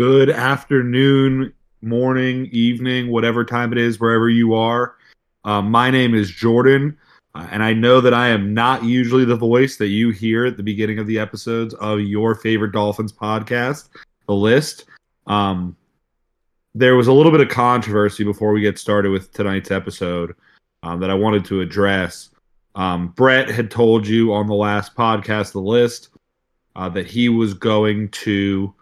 Good afternoon, morning, evening, whatever time it is, wherever you are. Uh, my name is Jordan, uh, and I know that I am not usually the voice that you hear at the beginning of the episodes of your favorite Dolphins podcast, The List. Um, there was a little bit of controversy before we get started with tonight's episode um, that I wanted to address. Um, Brett had told you on the last podcast, The List, uh, that he was going to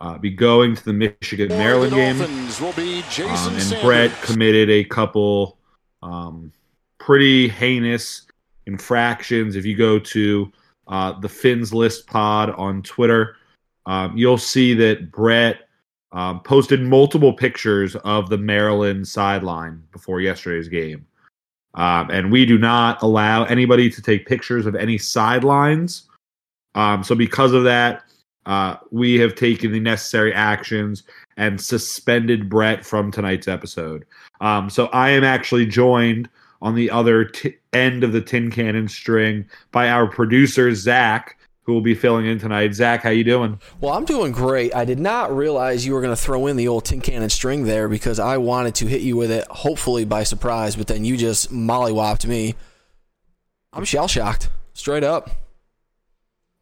uh, be going to the Michigan Maryland game. Um, and Brett committed a couple um, pretty heinous infractions. If you go to uh, the Fins List Pod on Twitter, um, you'll see that Brett um, posted multiple pictures of the Maryland sideline before yesterday's game. Um, and we do not allow anybody to take pictures of any sidelines. Um, so, because of that, uh, we have taken the necessary actions and suspended Brett from tonight's episode. Um, so I am actually joined on the other t- end of the tin cannon string by our producer Zach, who will be filling in tonight. Zach, how you doing? Well, I'm doing great. I did not realize you were going to throw in the old tin cannon string there because I wanted to hit you with it, hopefully by surprise, but then you just mollywopped me. I'm shell shocked, straight up.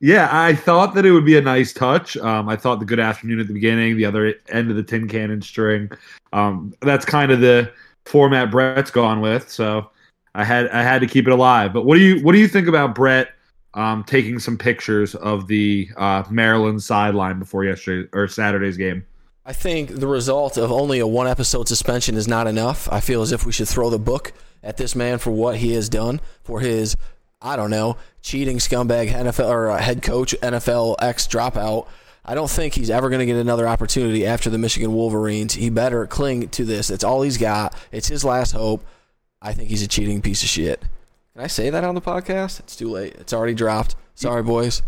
Yeah, I thought that it would be a nice touch. Um, I thought the good afternoon at the beginning, the other end of the tin cannon string. Um, that's kind of the format Brett's gone with, so I had I had to keep it alive. But what do you what do you think about Brett um, taking some pictures of the uh, Maryland sideline before yesterday or Saturday's game? I think the result of only a one episode suspension is not enough. I feel as if we should throw the book at this man for what he has done for his I don't know, cheating scumbag NFL or uh, head coach NFL X dropout. I don't think he's ever going to get another opportunity after the Michigan Wolverines. He better cling to this. It's all he's got. It's his last hope. I think he's a cheating piece of shit. Can I say that on the podcast? It's too late. It's already dropped. Sorry, boys.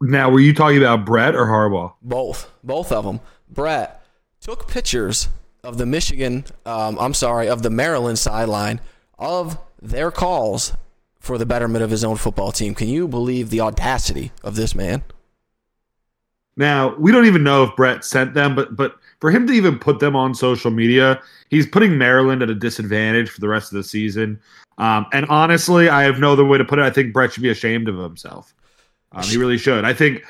Now, were you talking about Brett or Harbaugh? Both. Both of them. Brett took pictures of the Michigan, um, I'm sorry, of the Maryland sideline of their calls for the betterment of his own football team. Can you believe the audacity of this man? Now, we don't even know if Brett sent them, but but for him to even put them on social media, he's putting Maryland at a disadvantage for the rest of the season. Um, and honestly, I have no other way to put it. I think Brett should be ashamed of himself. Um, he really should. I think,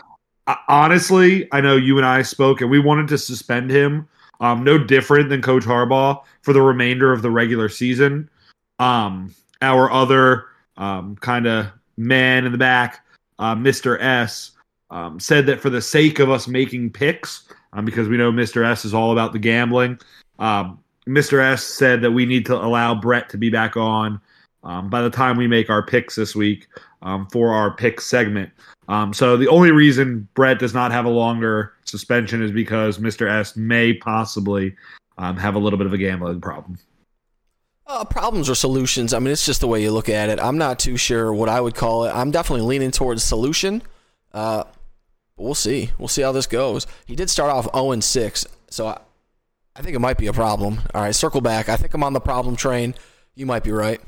uh, honestly, I know you and I spoke, and we wanted to suspend him. Um, no different than Coach Harbaugh for the remainder of the regular season. Um, our other um, kind of man in the back, uh, Mr. S, um, said that for the sake of us making picks, um, because we know Mr. S is all about the gambling, um, Mr. S said that we need to allow Brett to be back on um, by the time we make our picks this week um, for our pick segment. so the only reason Brett does not have a longer suspension is because Mr. S may possibly have a little bit of a gambling problem. Uh, problems or solutions. I mean, it's just the way you look at it. I'm not too sure what I would call it. I'm definitely leaning towards solution. Uh, we'll see. We'll see how this goes. He did start off 0 and 6, so I, I think it might be a problem. All right, circle back. I think I'm on the problem train. You might be right.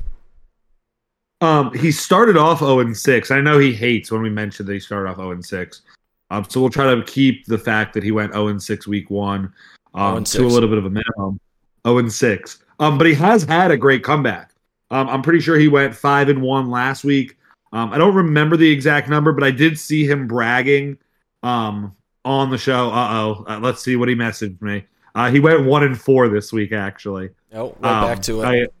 Um, he started off 0 and 6. I know he hates when we mention that he started off 0 and 6. Um, so we'll try to keep the fact that he went 0 and 6 week one um, to a little bit of a minimum. 0 and 6. Um, but he has had a great comeback. Um, I'm pretty sure he went five and one last week. Um, I don't remember the exact number, but I did see him bragging um, on the show. Uh-oh. Uh, let's see what he messaged me. Uh, he went one and four this week, actually. Oh, right back to it.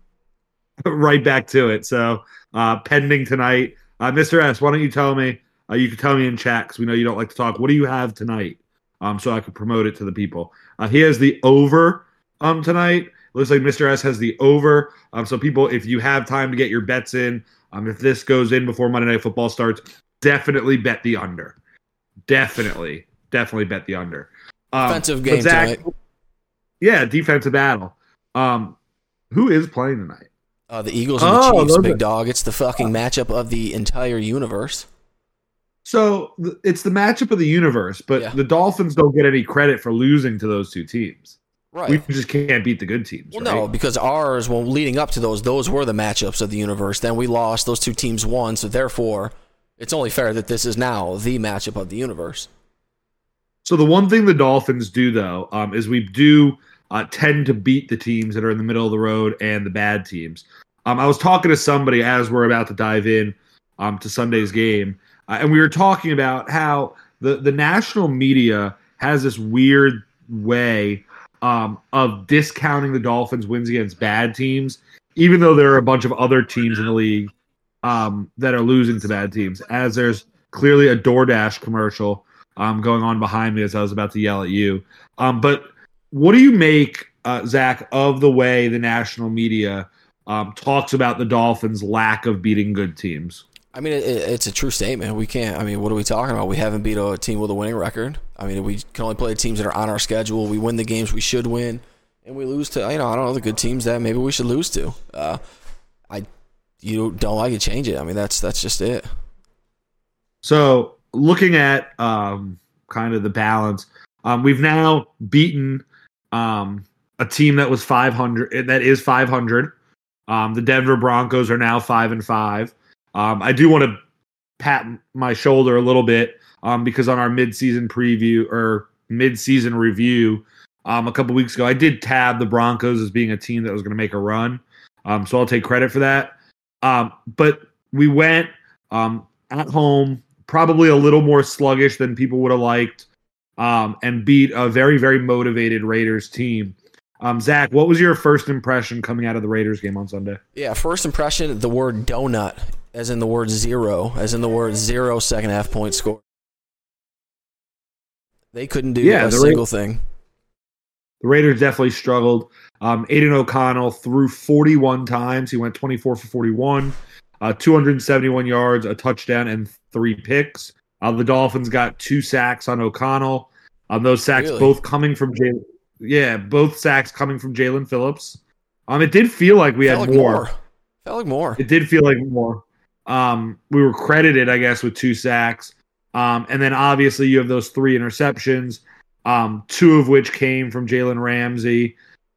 I, right back to it. So uh, pending tonight. Uh, Mr. S, why don't you tell me? Uh, you can tell me in chat because we know you don't like to talk. What do you have tonight? Um, so I can promote it to the people. Uh, he has the over um tonight. Looks like Mr. S has the over. Um, so people, if you have time to get your bets in, um, if this goes in before Monday Night Football starts, definitely bet the under. Definitely, definitely bet the under. Um, defensive game Zach, tonight. Yeah, defensive battle. Um, who is playing tonight? Uh, the Eagles and oh, the Chiefs, big dog. It's the fucking matchup of the entire universe. So it's the matchup of the universe, but yeah. the Dolphins don't get any credit for losing to those two teams. Right. We just can't beat the good teams. Well, right? no, because ours, well, leading up to those, those were the matchups of the universe. Then we lost. Those two teams won. So therefore, it's only fair that this is now the matchup of the universe. So the one thing the Dolphins do though um, is we do uh, tend to beat the teams that are in the middle of the road and the bad teams. Um, I was talking to somebody as we're about to dive in um, to Sunday's game, uh, and we were talking about how the the national media has this weird way um, of discounting the Dolphins' wins against bad teams, even though there are a bunch of other teams in the league um, that are losing to bad teams. As there's clearly a DoorDash commercial um, going on behind me as I was about to yell at you. Um, but what do you make, uh, Zach, of the way the national media um, talks about the Dolphins' lack of beating good teams? I mean, it, it's a true statement. We can't. I mean, what are we talking about? We haven't beat a team with a winning record. I mean, we can only play teams that are on our schedule. We win the games we should win, and we lose to you know I don't know the good teams that maybe we should lose to. Uh, I you don't like it, change it. I mean, that's that's just it. So looking at um, kind of the balance, um, we've now beaten um, a team that was 500 that is 500. Um, the Denver Broncos are now five and five. Um, I do want to pat my shoulder a little bit um, because on our midseason preview or midseason review um, a couple weeks ago, I did tab the Broncos as being a team that was going to make a run. Um, so I'll take credit for that. Um, but we went um, at home, probably a little more sluggish than people would have liked, um, and beat a very, very motivated Raiders team. Um, Zach, what was your first impression coming out of the Raiders game on Sunday? Yeah, first impression, the word donut, as in the word zero, as in the word zero second half point score. They couldn't do Yeah, a single Ra- thing. The Raiders definitely struggled. Um, Aidan O'Connell threw 41 times. He went 24 for 41, uh, 271 yards, a touchdown, and three picks. Uh, the Dolphins got two sacks on O'Connell. Um, those sacks Really? both coming from Jaelan. Yeah, both sacks coming from Jaelan Phillips. Um, it did feel like we had like more. more. Felt like more. It did feel like more. Um, we were credited, I guess, with two sacks. Um, and then obviously you have those three interceptions, um, two of which came from Jalen Ramsey.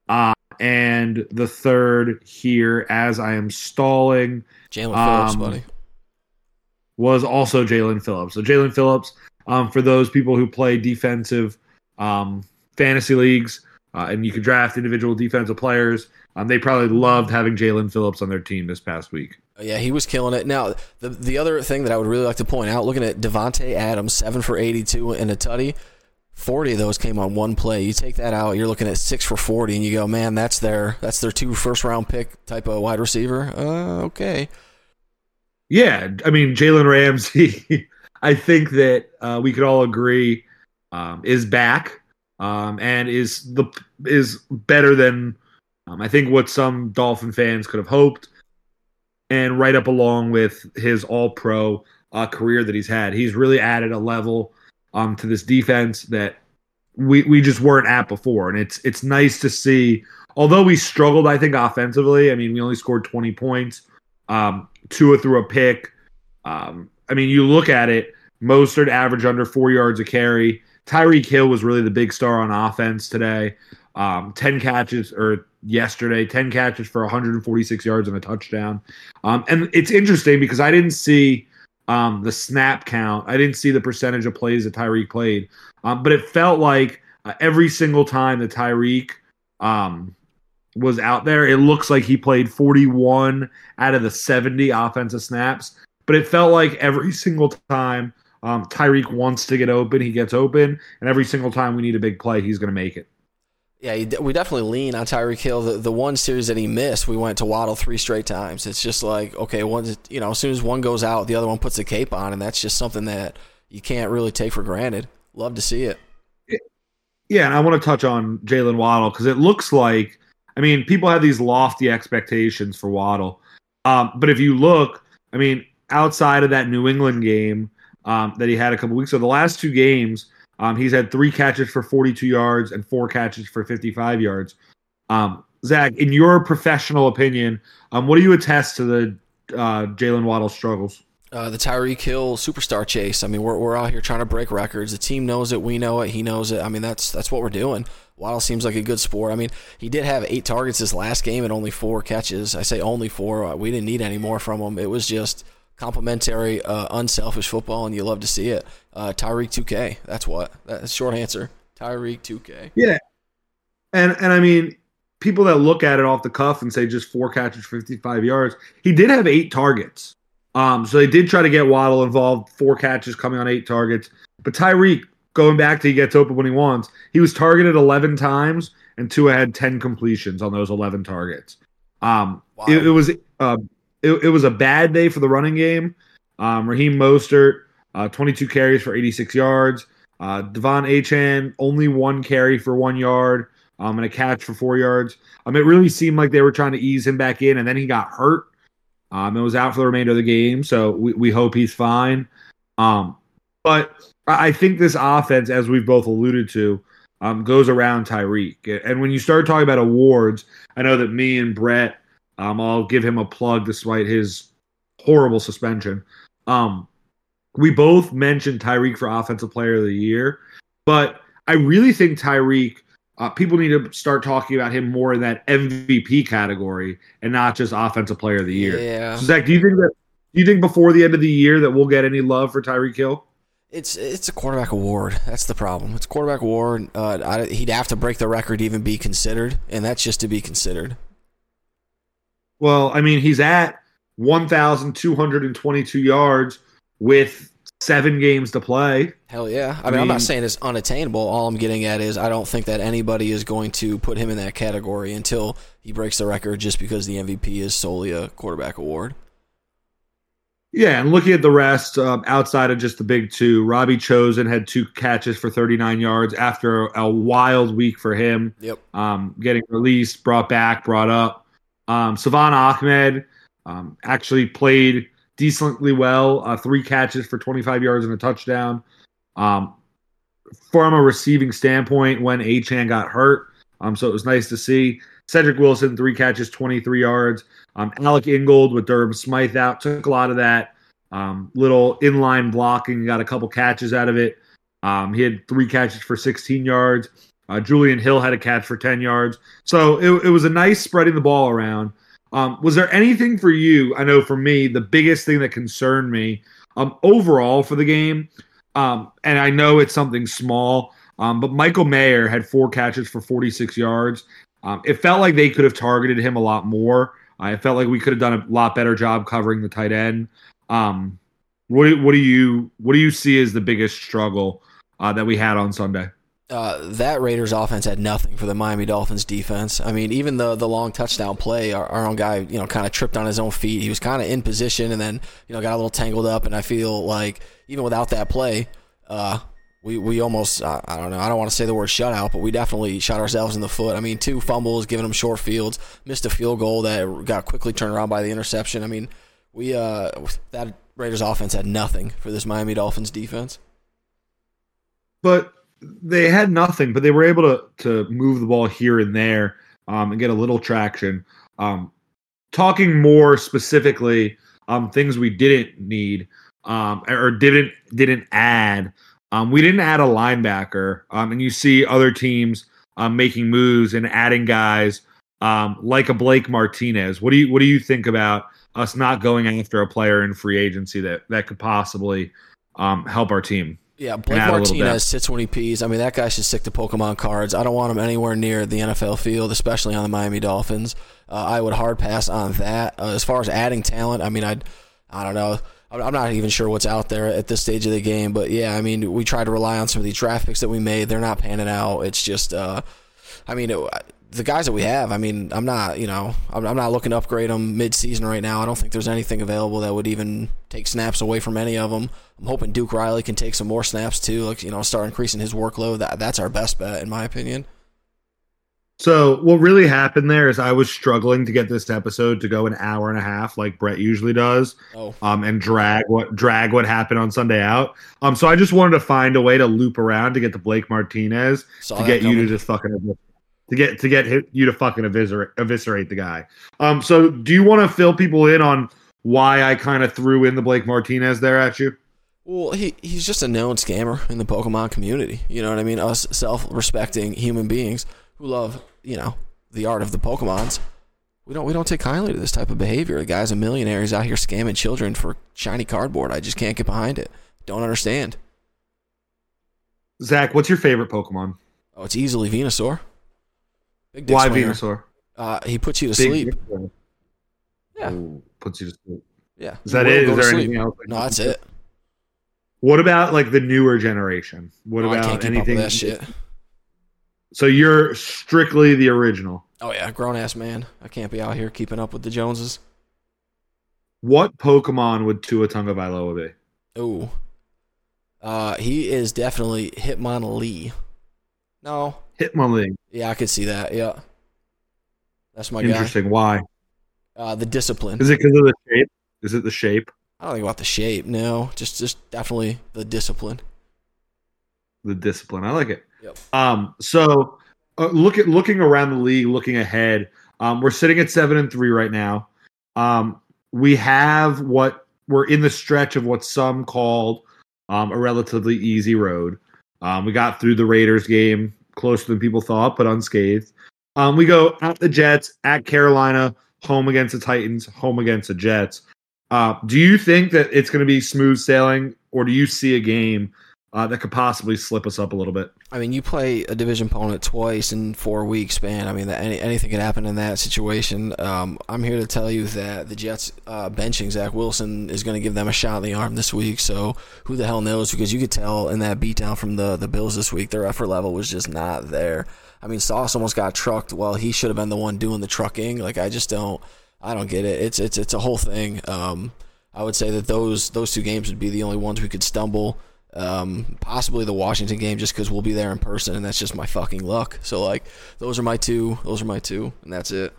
Uh, and the third here, as I am stalling, Jaelan Phillips, um, buddy. was also Jaelan Phillips. So Jaelan Phillips, um, for those people who play defensive um, fantasy leagues, uh, and you can draft individual defensive players, um, they probably loved having Jaelan Phillips on their team this past week. Yeah, he was killing it. Now, the the other thing that I would really like to point out, looking at Davante Adams, seven for eighty-two and a tutty, forty of those came on one play. You take that out, you're looking at six for forty, and you go, man, that's their that's their two first round pick type of wide receiver. Uh, okay, Yeah, I mean Jalen Ramsey. I think that uh, we could all agree um, is back um, and is the is better than um, I think what some Dolphin fans could have hoped, and right up along with his All Pro uh, career that he's had. He's really added a level um, to this defense that we we just weren't at before, and it's it's nice to see. Although we struggled, I think offensively. I mean, we only scored twenty points. Um, Tua threw a pick. Um, I mean, you look at it, Mostert averaged under four yards a carry. Tyreek Hill was really the big star on offense today. Um, 10 catches, or yesterday, 10 catches for 146 yards and a touchdown. Um, and it's interesting because I didn't see um, the snap count, I didn't see the percentage of plays that Tyreek played, um, but it felt like uh, every single time that Tyreek um, was out there, it looks like he played 41 out of the 70 offensive snaps. But it felt like every single time um, Tyreek wants to get open, he gets open, and every single time we need a big play, he's going to make it. yeah, we definitely lean on Tyreek Hill. The the one series that he missed, we went to Waddle three straight times. It's just like okay, one you know, as soon as one goes out, the other one puts the cape on, and that's just something that you can't really take for granted. Love to see it. Yeah, and I want to touch on Jaylen Waddle because it looks like, I mean, people have these lofty expectations for Waddle. Um, but if you look, I mean, outside of that New England game um, that he had a couple weeks ago, the last two games, um, he's had three catches for 42 yards and four catches for 55 yards. Um, Zach, in your professional opinion, um, what do you attest to the uh, Jaylen Waddle struggles? Uh, the Tyreek Hill superstar chase. I mean, we're, we're out here trying to break records. The team knows it. We know it. He knows it. I mean, that's that's what we're doing. Waddle seems like a good sport. I mean, he did have eight targets this last game and only four catches. I say only four. Uh, We didn't need any more from him. It was just complementary, uh, unselfish football, and you love to see it. Uh, Tyreek 2K. That's what. That's short answer. Tyreek 2K. Yeah, and and I mean, people that look at it off the cuff and say just four catches, 55 yards. He did have eight targets. Um, so they did try to get Waddle involved, four catches coming on eight targets. But Tyreek, going back to he gets open when he wants, he was targeted 11 times, and Tua had 10 completions on those 11 targets. Um, wow. it, it, was uh, it, it, was a bad day for the running game. Um, Raheem Mostert, uh, 22 carries for 86 yards. Uh, De'Von Achane, only one carry for one yard um, and a catch for four yards. Um, it really seemed like they were trying to ease him back in, and then he got hurt um, and was out for the remainder of the game. So we, we hope he's fine. Um, but I think this offense, as we've both alluded to, um, goes around Tyreek. And when you start talking about awards, I know that me and Brett, um, I'll give him a plug despite his horrible suspension. Um, we both mentioned Tyreek for Offensive Player of the Year, but I really think Tyreek uh, people need to start talking about him more in that MVP category and not just Offensive Player of the Year. Yeah. So Zach, do you think that do you think before the end of the year that we'll get any love for Tyreek Hill? It's it's a quarterback award. That's the problem. It's quarterback award. Uh, I, he'd have to break the record to even be considered, and that's just to be considered. Well, I mean, he's at 1,222 yards with seven games to play. Hell yeah. I, I mean, I'm not saying it's unattainable. All I'm getting at is I don't think that anybody is going to put him in that category until he breaks the record just because the MVP is solely a quarterback award. Yeah, and looking at the rest, um, outside of just the big two, Robbie Chosen had two catches for 39 yards after a, a wild week for him. Yep. Um, getting released, brought back, brought up. Um, Salvon Ahmed um, actually played decently well. Uh, three catches for 25 yards and a touchdown. Um, from a receiving standpoint, when Achane got hurt, um, so it was nice to see. Cedric Wilson, three catches, 23 yards. Um, Alec Ingold with Durham Smythe out took a lot of that um, little inline blocking, got a couple catches out of it. Um, he had three catches for 16 yards. Uh, Julian Hill had a catch for 10 yards. So it, it was a nice spreading the ball around. Um, was there anything for you? I know for me, the biggest thing that concerned me um, overall for the game, um, and I know it's something small, um, but Michael Mayer had four catches for 46 yards. Um, it felt like they could have targeted him a lot more. I felt like we could have done a lot better job covering the tight end. Um, what what do you what do you see as the biggest struggle uh, that we had on Sunday? Uh, that Raiders offense had nothing for the Miami Dolphins defense. I mean, even the the long touchdown play, our, our own guy, you know, kind of tripped on his own feet. He was kind of in position and then, you know, got a little tangled up. And I feel like even without that play, uh, we, we almost, uh, I don't know, I don't want to say the word shutout, but we definitely shot ourselves in the foot. I mean, two fumbles, giving them short fields, missed a field goal that got quickly turned around by the interception. I mean, we, uh, that Raiders offense had nothing for this Miami Dolphins defense. But they had nothing, but they were able to to move the ball here and there um, and get a little traction. Um, talking more specifically, um, things we didn't need um, or didn't didn't add. Um, we didn't add a linebacker, um, and you see other teams making moves and adding guys like a Blake Martinez. What do you what do you think about us not going after a player in free agency that that could possibly help our team? Yeah, Blake Martinez sits when he pees. I mean, that guy should stick to Pokemon cards. I don't want him anywhere near the NFL field, especially on the Miami Dolphins. Uh, I would hard pass on that. Uh, as far as adding talent, I mean, I'd, I don't know. I'm not even sure what's out there at this stage of the game, but yeah, I mean, we try to rely on some of these draft picks that we made. They're not panning out. It's just, uh, I mean, it, the guys that we have, I mean, I'm not, you know, I'm, I'm not looking to upgrade them mid-season right now. I don't think there's anything available that would even take snaps away from any of them. I'm hoping Duke Riley can take some more snaps too, like you know, start increasing his workload. That that's our best bet, in my opinion. So what really happened there is I was struggling to get this episode to go an hour and a half, like Brett usually does, oh. um, and drag what drag what happened on Sunday out. Um, so I just wanted to find a way to loop around to get to Blake Martinez Saw to get you to just fucking to get to get you to fucking eviscerate, eviscerate the guy. Um, so do you want to fill people in on why I kind of threw in the Blake Martinez there at you? Well, he he's just a known scammer in the Pokemon community. You know what I mean? Us self-respecting human beings who love, you know, the art of the Pokemons. we don't we don't take kindly to this type of behavior. The guy's a millionaire. He's out here scamming children for shiny cardboard. I just can't get behind it. Don't understand. Zach, what's your favorite Pokemon? Oh, it's easily Venusaur. Big Why swinger. Venusaur? Uh, he puts you to Big sleep. Venusaur. Yeah. Ooh, puts you to sleep. Yeah. Is that it? Is there sleep. anything else? No, that's it. What about like the newer generation? What Oh, I about anything? that shit. So you're strictly the original. Oh yeah, grown ass man. I can't be out here keeping up with the Joneses. What Pokemon would Tua Tagovailoa be? Ooh. Uh, he is definitely Hitmonlee. No. Hitmonlee. Yeah, I could see that. Yeah. That's my guy. Interesting. Why? Uh, the discipline. Is it because of the shape? Is it the shape? I don't think about the shape. No, just just definitely the discipline. The discipline. I like it. Yep. Um. So, uh, look at looking around the league, looking ahead. Um, we're sitting at seven and three right now. Um, we have what we're in the stretch of what some called um, a relatively easy road. Um, we got through the Raiders game closer than people thought, but unscathed. Um, we go at the Jets, at Carolina, home against the Titans, home against the Jets. Uh, do you think that it's going to be smooth sailing, or do you see a game uh, that could possibly slip us up a little bit? I mean, you play a division opponent twice in four weeks span. I mean, that any, anything could happen in that situation. Um, I'm here to tell you that the Jets uh, benching Zach Wilson is going to give them a shot in the arm this week. So who the hell knows? Because you could tell in that beatdown from the the Bills this week, their effort level was just not there. I mean, Sauce almost got trucked. Well, he should have been the one doing the trucking. Like I just don't, I don't get it. It's it's it's a whole thing. Um, I would say that those those two games would be the only ones we could stumble. Um, possibly the Washington game, just because we'll be there in person, and that's just my fucking luck. So like, those are my two. Those are my two, and that's it.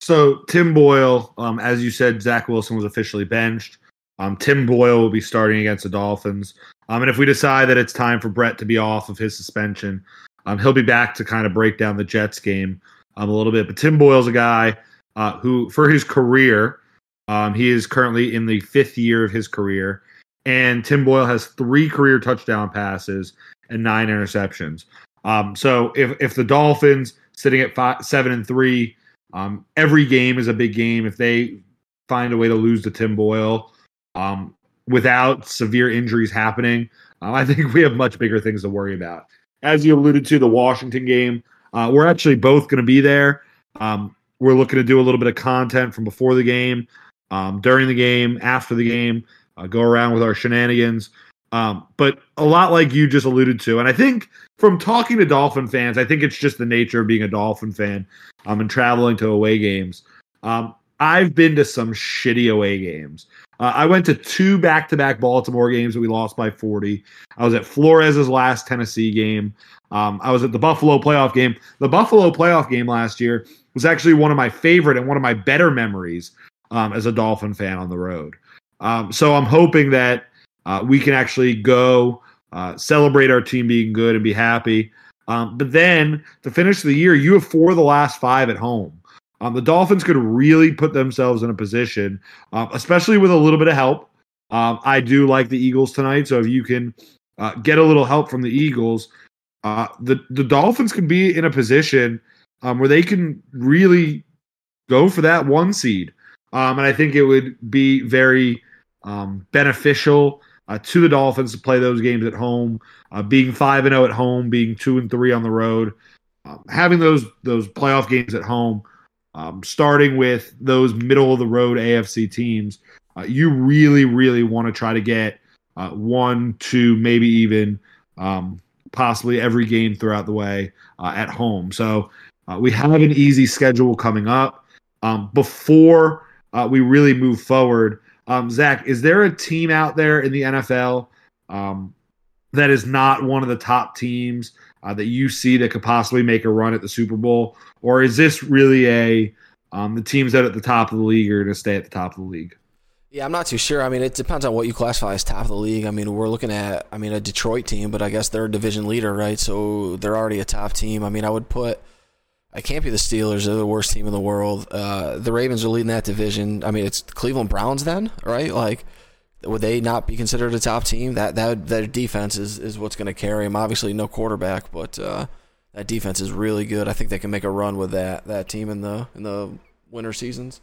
So Tim Boyle, um, as you said, Zach Wilson was officially benched. Um, Tim Boyle will be starting against the Dolphins. Um, and if we decide that it's time for Brett to be off of his suspension, um, he'll be back to kind of break down the Jets game um, a little bit. But Tim Boyle's a guy uh, who, for his career, um, he is currently in the fifth year of his career. And Tim Boyle has three career touchdown passes and nine interceptions. Um, so if, if the Dolphins sitting at five, seven and three, um, every game is a big game. If they find a way to lose to Tim Boyle um, without severe injuries happening, uh, I think we have much bigger things to worry about. As you alluded to, the Washington game, uh, we're actually both going to be there. Um, we're looking to do a little bit of content from before the game, um, during the game, after the game, uh, go around with our shenanigans. Um, but a lot like you just alluded to, and I think from talking to Dolphin fans, I think it's just the nature of being a Dolphin fan um, and traveling to away games. Um, I've been to some shitty away games. Uh, I went to two back to back Baltimore games that we lost by 40. I was at Flores's last Tennessee game. Um, I was at the Buffalo playoff game. The Buffalo playoff game last year was actually one of my favorite and one of my better memories um, as a Dolphin fan on the road. Um, so I'm hoping that uh, we can actually go uh, celebrate our team being good and be happy. Um, but then to finish the year, you have four of the last five at home. Um, the Dolphins could really put themselves in a position, um, especially with a little bit of help. Um, I do like the Eagles tonight, so if you can uh, get a little help from the Eagles, uh, the the Dolphins can be in a position um, where they can really go for that one seed, um, and I think it would be very um, beneficial uh, to the Dolphins to play those games at home, uh, being five and zero at home, being two and three on the road, um, having those those playoff games at home, um, starting with those middle of the road AFC teams. Uh, you really, really want to try to get uh, one, two, maybe even um, possibly every game throughout the way uh, at home. So uh, we have an easy schedule coming up. Um, before uh, we really move forward, um, Zach, is there a team out there in the NFL um, that is not one of the top teams uh, that you see that could possibly make a run at the Super Bowl, or is this really a um, the teams that are at the top of the league are going to stay at the top of the league? Yeah, I'm not too sure. I mean, it depends on what you classify as top of the league. I mean, we're looking at, I mean, a Detroit team, but I guess they're a division leader, right? So they're already a top team. I mean, I would put, I can't be the Steelers. They're the worst team in the world. Uh, the Ravens are leading that division. I mean, it's Cleveland Browns then, right? Like, would they not be considered a top team? That that their defense is, is what's going to carry them. Obviously, no quarterback, but uh, that defense is really good. I think they can make a run with that that team in the in the winter seasons.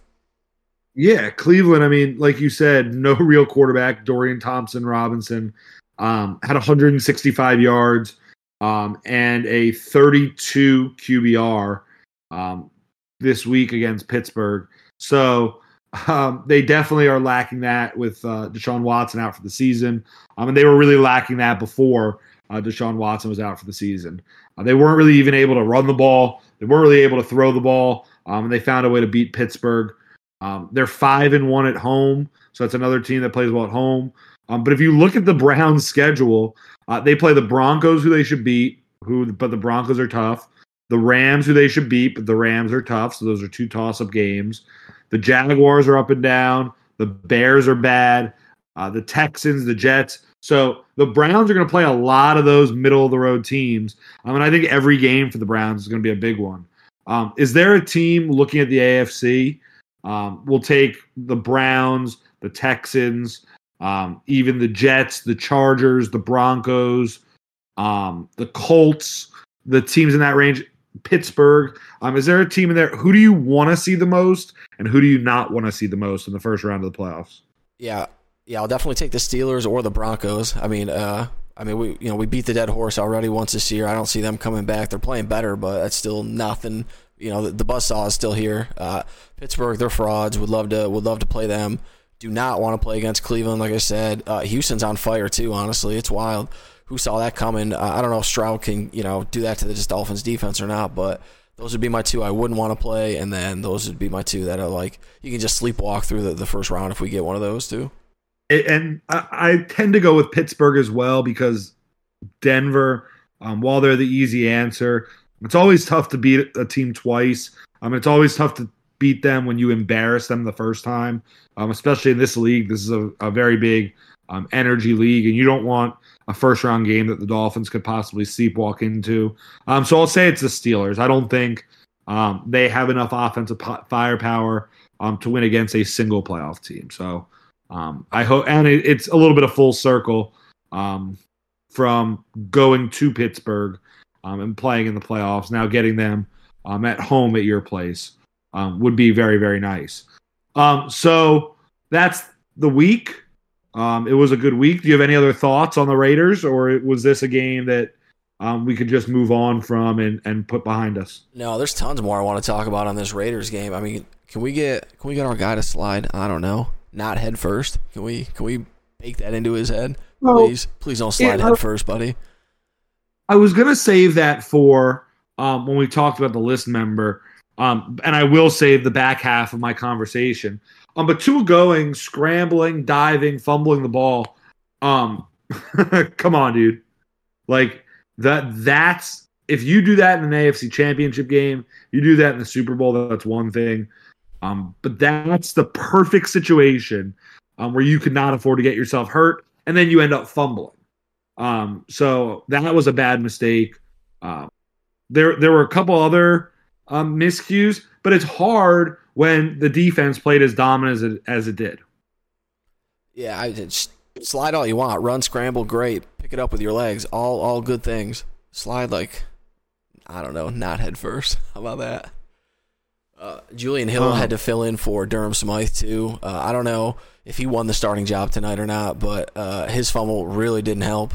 Yeah, Cleveland. I mean, like you said, no real quarterback. Dorian Thompson Robinson um, had 165 yards um, and a 32 QBR um, this week against Pittsburgh. So um, they definitely are lacking that with uh, Deshaun Watson out for the season. Um, and they were really lacking that before uh, Deshaun Watson was out for the season. Uh, they weren't really even able to run the ball. They weren't really able to throw the ball. Um, and they found a way to beat Pittsburgh. Um, they're five and one at home, so that's another team that plays well at home. Um, but if you look at the Browns' schedule, uh, they play the Broncos, who they should beat, who but the Broncos are tough. The Rams, who they should beat, but the Rams are tough. So those are two toss-up games. The Jaguars are up and down. The Bears are bad. Uh, the Texans, the Jets. So the Browns are going to play a lot of those middle of the road teams. I mean, I think every game for the Browns is going to be a big one. Um, is there a team looking at the AFC? Um, we'll take the Browns, the Texans, um, even the Jets, the Chargers, the Broncos, um, the Colts, the teams in that range. Pittsburgh. Um, is there a team in there? Who do you want to see the most, and who do you not want to see the most in the first round of the playoffs? Yeah, yeah, I'll definitely take the Steelers or the Broncos. I mean, uh, I mean, we you know we beat the dead horse already once this year. I don't see them coming back. They're playing better, but that's still nothing. You know, the, the buzzsaw is still here. Uh, Pittsburgh, they're frauds. Would love to would love to play them. Do not want to play against Cleveland. Like I said, uh, Houston's on fire too. Honestly, it's wild. Who saw that coming? Uh, I don't know if Stroud can you know do that to the Dolphins defense or not, but those would be my two I wouldn't want to play, and then those would be my two that are like you can just sleepwalk through the, the first round if we get one of those two and I, I, tend to go with Pittsburgh as well because Denver, um, while they're the easy answer, it's always tough to beat a team twice. I Um, it's always tough to beat them when you embarrass them the first time, um, especially in this league. This is a, a very big um, energy league, and you don't want a first round game that the Dolphins could possibly sleepwalk into. Um, so I'll say it's the Steelers. I don't think um, they have enough offensive firepower um, to win against a single playoff team. So um, I hope, and it, it's a little bit of full circle um, from going to Pittsburgh um, and playing in the playoffs. Now getting them at home at your place um, would be very, very nice. Um, so that's the week. it was a good week. Do you have any other thoughts on the Raiders, or was this a game that um, we could just move on from and, and put behind us. No, there's tons more I want to talk about on this Raiders game. I mean, can we get can we get our guy to slide? I don't know not head first? Can we can we bake that into his head? Well, please, please don't slide yeah, head first, buddy. I was gonna save that for um, when we talked about the list member, um, and I will save the back half of my conversation. Um, but two going, scrambling, diving, fumbling the ball. Um, come on, dude. Like that. That's if you do that in an AFC Championship game, you do that in the Super Bowl. That's one thing. Um, but that's the perfect situation um, where you could not afford to get yourself hurt, and then you end up fumbling. Um, so that was a bad mistake. Uh, there, there were a couple other um, miscues, but it's hard when the defense played as dominant as it, as it did. Yeah, I just slide all you want, run, scramble, great, pick it up with your legs, all all good things. Slide like I don't know, not head first. How about that? Uh, Julian Hill had to fill in for Durham Smythe too. Uh, I don't know if he won the starting job tonight or not, but uh, his fumble really didn't help.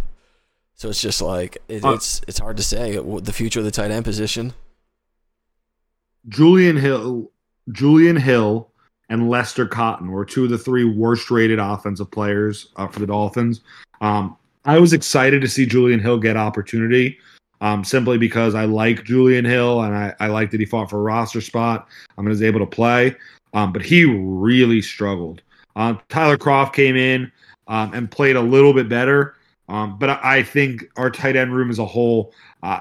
So it's just like it, it's it's hard to say the future of the tight end position. Julian Hill, Julian Hill, and Lester Cotton were two of the three worst rated offensive players uh, for the Dolphins. Um, I was excited to see Julian Hill get opportunity um, simply because I like Julian Hill and I, I like that he fought for a roster spot. I mean, was able to play, um, but he really struggled. Uh, Tyler Kroft came in um, and played a little bit better, um, but I, I, think our tight end room as a whole, uh,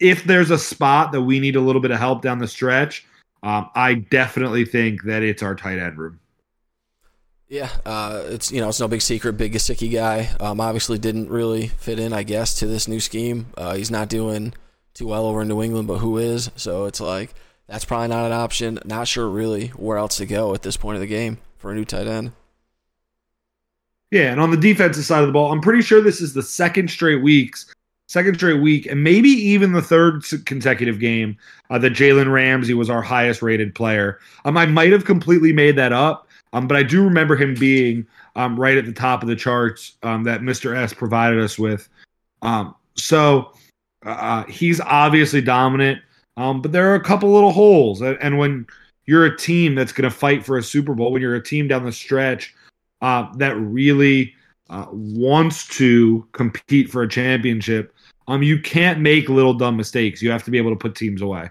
if there's a spot that we need a little bit of help down the stretch, um, I definitely think that it's our tight end room. Yeah, uh, it's you know it's no big secret. Big Gesicki guy, um, obviously didn't really fit in, I guess, to this new scheme. Uh, he's not doing too well over in New England, but who is? So it's like that's probably not an option. Not sure really where else to go at this point of the game for a new tight end. Yeah, and on the defensive side of the ball, I'm pretty sure this is the second straight weeks second straight week, and maybe even the third consecutive game uh, that Jalen Ramsey was our highest rated player. Um, I might have completely made that up, um, but I do remember him being um, right at the top of the charts um, that Mr. S provided us with. Um, so uh, he's obviously dominant, um, but there are a couple little holes. And when you're a team that's going to fight for a Super Bowl, when you're a team down the stretch uh, that really uh, wants to compete for a championship, um, you can't make little dumb mistakes. You have to be able to put teams away.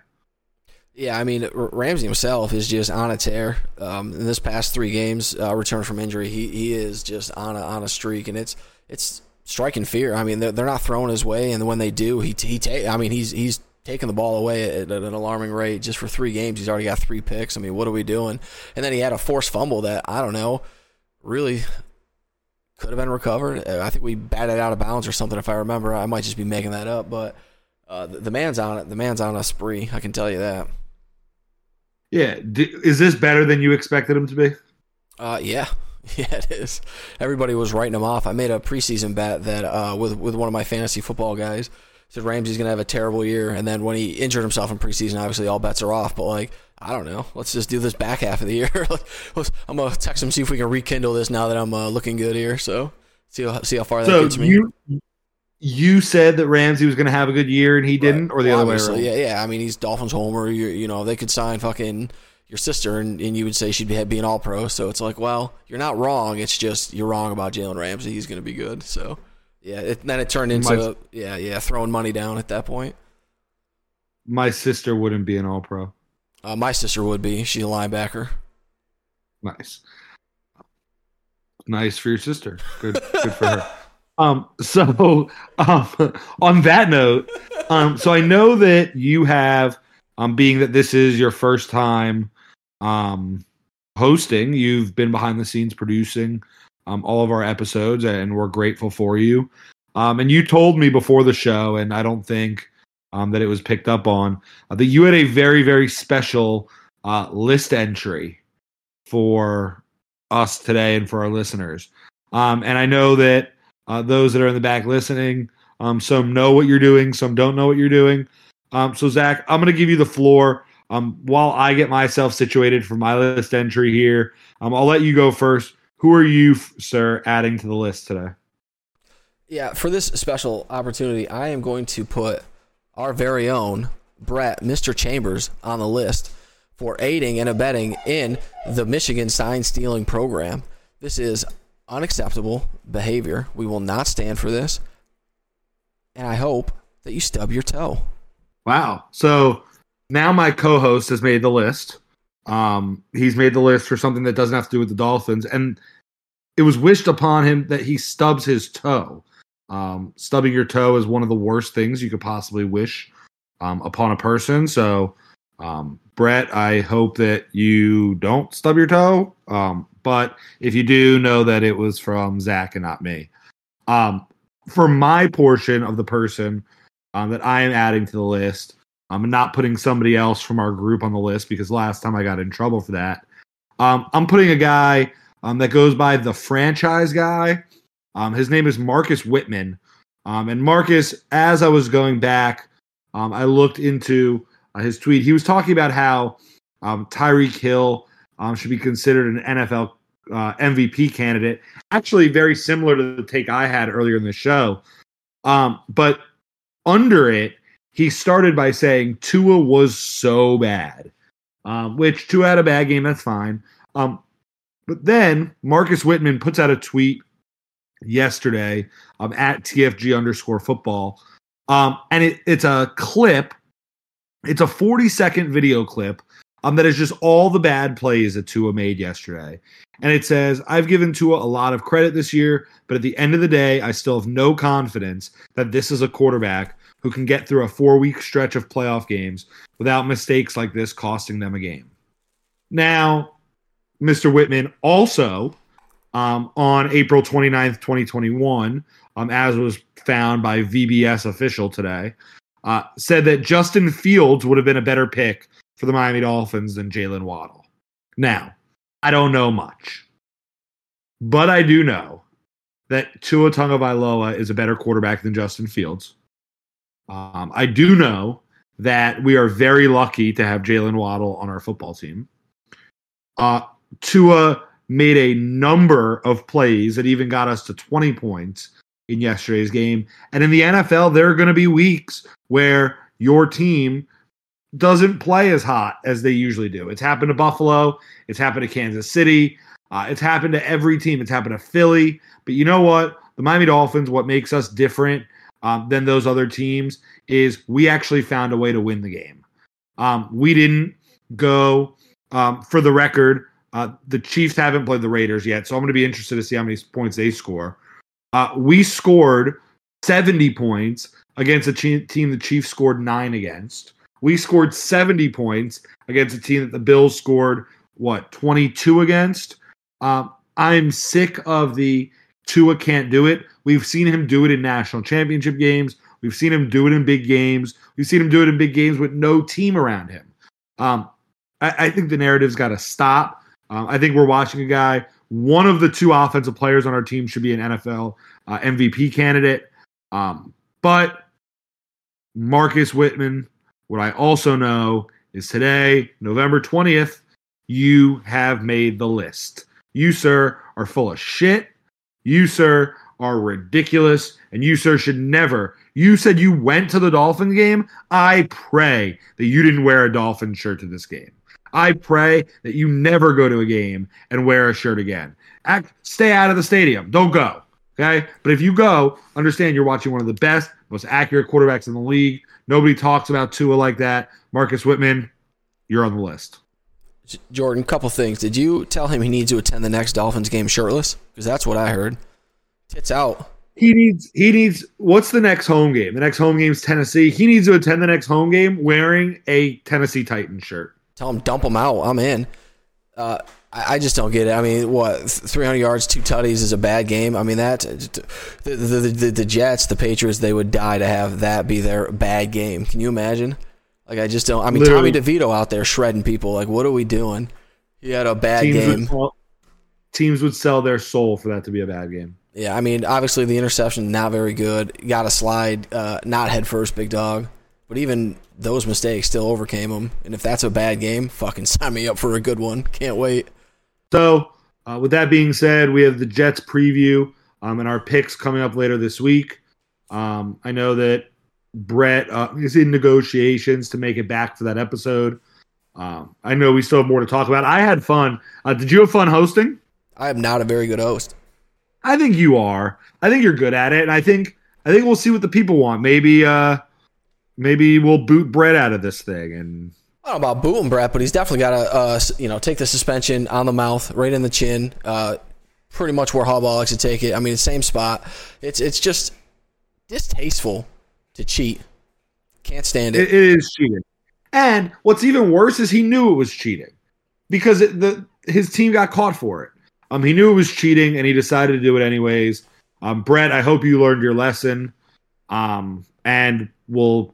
Yeah, I mean Ramsey himself is just on a tear. Um, in this past three games, uh, returned from injury, he he is just on a on a streak, and it's it's striking fear. I mean, they're, they're not throwing his way, and when they do, he he take. I mean, he's he's taking the ball away at, an alarming rate. Just for three games, he's already got three picks. I mean, what are we doing? And then he had a forced fumble that I don't know, really could have been recovered. I think we batted out of bounds or something. If I remember, I might just be making that up, but uh, the, the man's on it. The man's on a spree. I can tell you that. Yeah, is this better than you expected him to be? Uh, yeah, yeah, it is. Everybody was writing him off. I made a preseason bet that uh, with with one of my fantasy football guys said Ramsey's gonna have a terrible year, and then when he injured himself in preseason, obviously all bets are off. But like, I don't know. Let's just do this back half of the year. I'm gonna text him see if we can rekindle this now that I'm uh, looking good here. So see how see how far so that gets me. You, you said that Ramsey was going to have a good year and he didn't, or the well, other way around. Yeah, yeah. I mean, he's Dolphins homer. You, you know, they could sign fucking your sister, and, and you would say she'd be, be an All Pro. So it's like, well, you're not wrong. It's just you're wrong about Jalen Ramsey. He's going to be good. So yeah, it, then it turned into my, yeah, yeah, throwing money down at that point. My sister wouldn't be an All Pro. Uh, my sister would be. She's a linebacker. Nice. Nice for your sister. Good, good for her. Um, so um, on that note, um, so I know that you have, um, being that this is your first time, um, hosting, you've been behind the scenes producing, um, all of our episodes, and we're grateful for you. Um, and you told me before the show, and I don't think um, that it was picked up on, uh, that you had a very, very special uh, list entry for us today and for our listeners. Um, and I know that uh, those that are in the back listening. Um, some know what you're doing, some don't know what you're doing. Um, so, Zach, I'm going to give you the floor um, while I get myself situated for my list entry here. Um, I'll let you go first. Who are you, sir, adding to the list today? Yeah, for this special opportunity, I am going to put our very own Brett, Mr. Chambers, on the list for aiding and abetting in the Michigan sign stealing program. This is unacceptable behavior. We will not stand for this. And I hope that you stub your toe. Wow. So now my co host has made the list. Um, he's made the list for something that doesn't have to do with the Dolphins. And it was wished upon him that he stubs his toe. Um, stubbing your toe is one of the worst things you could possibly wish um, upon a person. So, um, Brett, I hope that you don't stub your toe. Um, but if you do, know that it was from Zach and not me. Um, for my portion of the person um, that I am adding to the list, I'm not putting somebody else from our group on the list because last time I got in trouble for that. I'm putting a guy that goes by the franchise guy. Um, his name is Marcus Whitman. Um, and Marcus, as I was going back, um, I looked into uh, his tweet. He was talking about how um, Tyreek Hill um, should be considered an NFL uh, MVP candidate. Actually, very similar to the take I had earlier in the show. Um, but under it, he started by saying Tua was so bad, um, which Tua had a bad game. That's fine. But then Marcus Whitman puts out a tweet yesterday um, at TFG underscore football. Um, and it, it's a clip, it's a 40 second video clip um, that is just all the bad plays that Tua made yesterday. And it says, I've given Tua a lot of credit this year, but at the end of the day, I still have no confidence that this is a quarterback who can get through a four week stretch of playoff games without mistakes like this costing them a game. Now, Mr. Whitman also um, on April 29th, 2021, um, as was found by VBS official today, uh, said that Justin Fields would have been a better pick for the Miami Dolphins than Jaylen Waddle. Now, I don't know much, but I do know that Tua Tagovailoa is a better quarterback than Justin Fields. Um, I do know that we are very lucky to have Jaylen Waddle on our football team. Uh, Tua made a number of plays that even got us to 20 points in yesterday's game. And in the NFL, there are going to be weeks where your team doesn't play as hot as they usually do. It's happened to Buffalo, it's happened to Kansas City, uh, it's happened to every team. It's happened to Philly. But you know what? The Miami Dolphins, what makes us different um, than those other teams is we actually found a way to win the game. Um, we didn't go, um, for the record, uh, the Chiefs haven't played the Raiders yet, so I'm going to be interested to see how many points they score. Uh, we scored 70 points against a team the Chiefs scored nine against. We scored 70 points against a team that the Bills scored, what, 22 against? Um, I'm sick of the Tua can't do it. We've seen him do it in national championship games. We've seen him do it in big games. We've seen him do it in big games with no team around him. Um, I, I, think the narrative's got to stop. Um, I think we're watching a guy. One of the two offensive players on our team should be an NFL uh, MVP candidate. Um, but Marcus Whitman, what I also know is today, November 20th, you have made the list. You, sir, are full of shit. You, sir, are ridiculous. And you, sir, should never. You said you went to the Dolphin game. I pray that you didn't wear a Dolphin shirt to this game. I pray that you never go to a game and wear a shirt again. Act, stay out of the stadium. Don't go. Okay. But if you go, understand you're watching one of the best, most accurate quarterbacks in the league. Nobody talks about Tua like that. Marcus Whitman, you're on the list. Jordan, couple things. Did you tell him he needs to attend the next Dolphins game shirtless? Because that's what I heard. Tits out. He needs. He needs. What's the next home game? The next home game is Tennessee. He needs to attend the next home game wearing a Tennessee Titans shirt. Tell him dump him out. I'm in. Uh, I, I just don't get it. I mean, what 300 yards, two tutties is a bad game. I mean that the the, the the Jets, the Patriots, they would die to have that be their bad game. Can you imagine? Like I just don't. I mean, Literally. Tommy DeVito out there shredding people. Like, what are we doing? He had a bad teams game. Would, teams would sell their soul for that to be a bad game. Yeah, I mean, obviously the interception not very good. Got a slide, uh, not head first, big dog. But even those mistakes still overcame him. And if that's a bad game, fucking sign me up for a good one. Can't wait. So, uh, with that being said, we have the Jets preview um, and our picks coming up later this week. Um, I know that Brett uh, is in negotiations to make it back for that episode. Um, I know we still have more to talk about. I had fun. Uh, did you have fun hosting? I am not a very good host. I think you are. I think you're good at it, and I think I think we'll see what the people want. Maybe uh, maybe we'll boot Brett out of this thing. And I don't know about booting Brett, but he's definitely got to uh, you know take the suspension on the mouth, right in the chin. Uh, pretty much where Harbaugh likes to take it. I mean, the same spot. It's it's just distasteful to cheat. Can't stand it. It, it is cheating. And what's even worse is he knew it was cheating because it, the his team got caught for it. Um, he knew it was cheating and he decided to do it anyways. Um, Brett, I hope you learned your lesson. Um, and we'll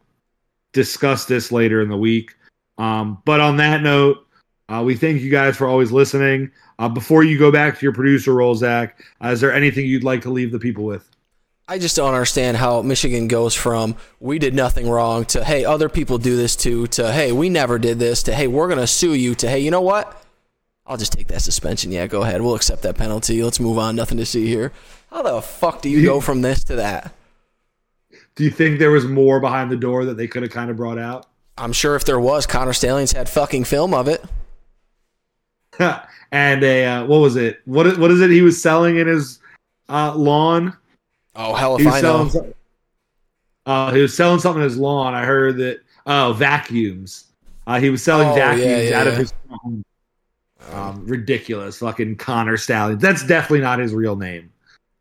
discuss this later in the week. Um, but on that note, uh, we thank you guys for always listening. Uh, before you go back to your producer role, Zach, uh, is there anything you'd like to leave the people with? I just don't understand how Michigan goes from we did nothing wrong to hey other people do this too to hey we never did this to hey we're gonna sue you to hey you know what? I'll just take that suspension. Yeah go ahead. We'll accept that penalty. Let's move on. Nothing to see here. How the fuck do you go from this to that do you think there was more behind the door that they could have kind of brought out I'm sure if there was Connor Stalions had fucking film of it and a uh, what was it what what is it he was selling in his uh, lawn Oh hell if I know. Uh, he was selling something in his lawn. I heard that. Oh, vacuums. Uh, he was selling oh, vacuums yeah, yeah, out yeah. of his phone. Um, ridiculous, fucking Connor Stalion. That's definitely not his real name.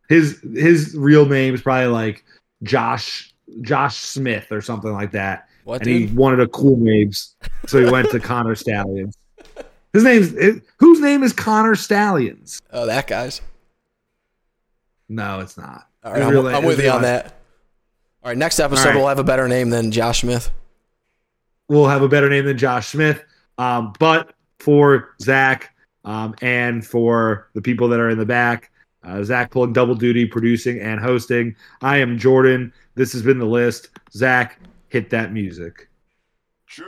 His his real name is probably like Josh Josh Smith or something like that. What, and dude? he wanted a cool name, so he went to Connor Stalions. His name's whose name is Connor Stalions? Oh, that guy's. No, it's not. All right, I'm, I'm with you on that. All right, next episode right. we'll have a better name than Josh Smith. We'll have a better name than Josh Smith. Um, but for Zach um, and for the people that are in the back, Uh, Zach pulling double duty, producing and hosting. I am Jordan. This has been the list. Zach, hit that music. Chief!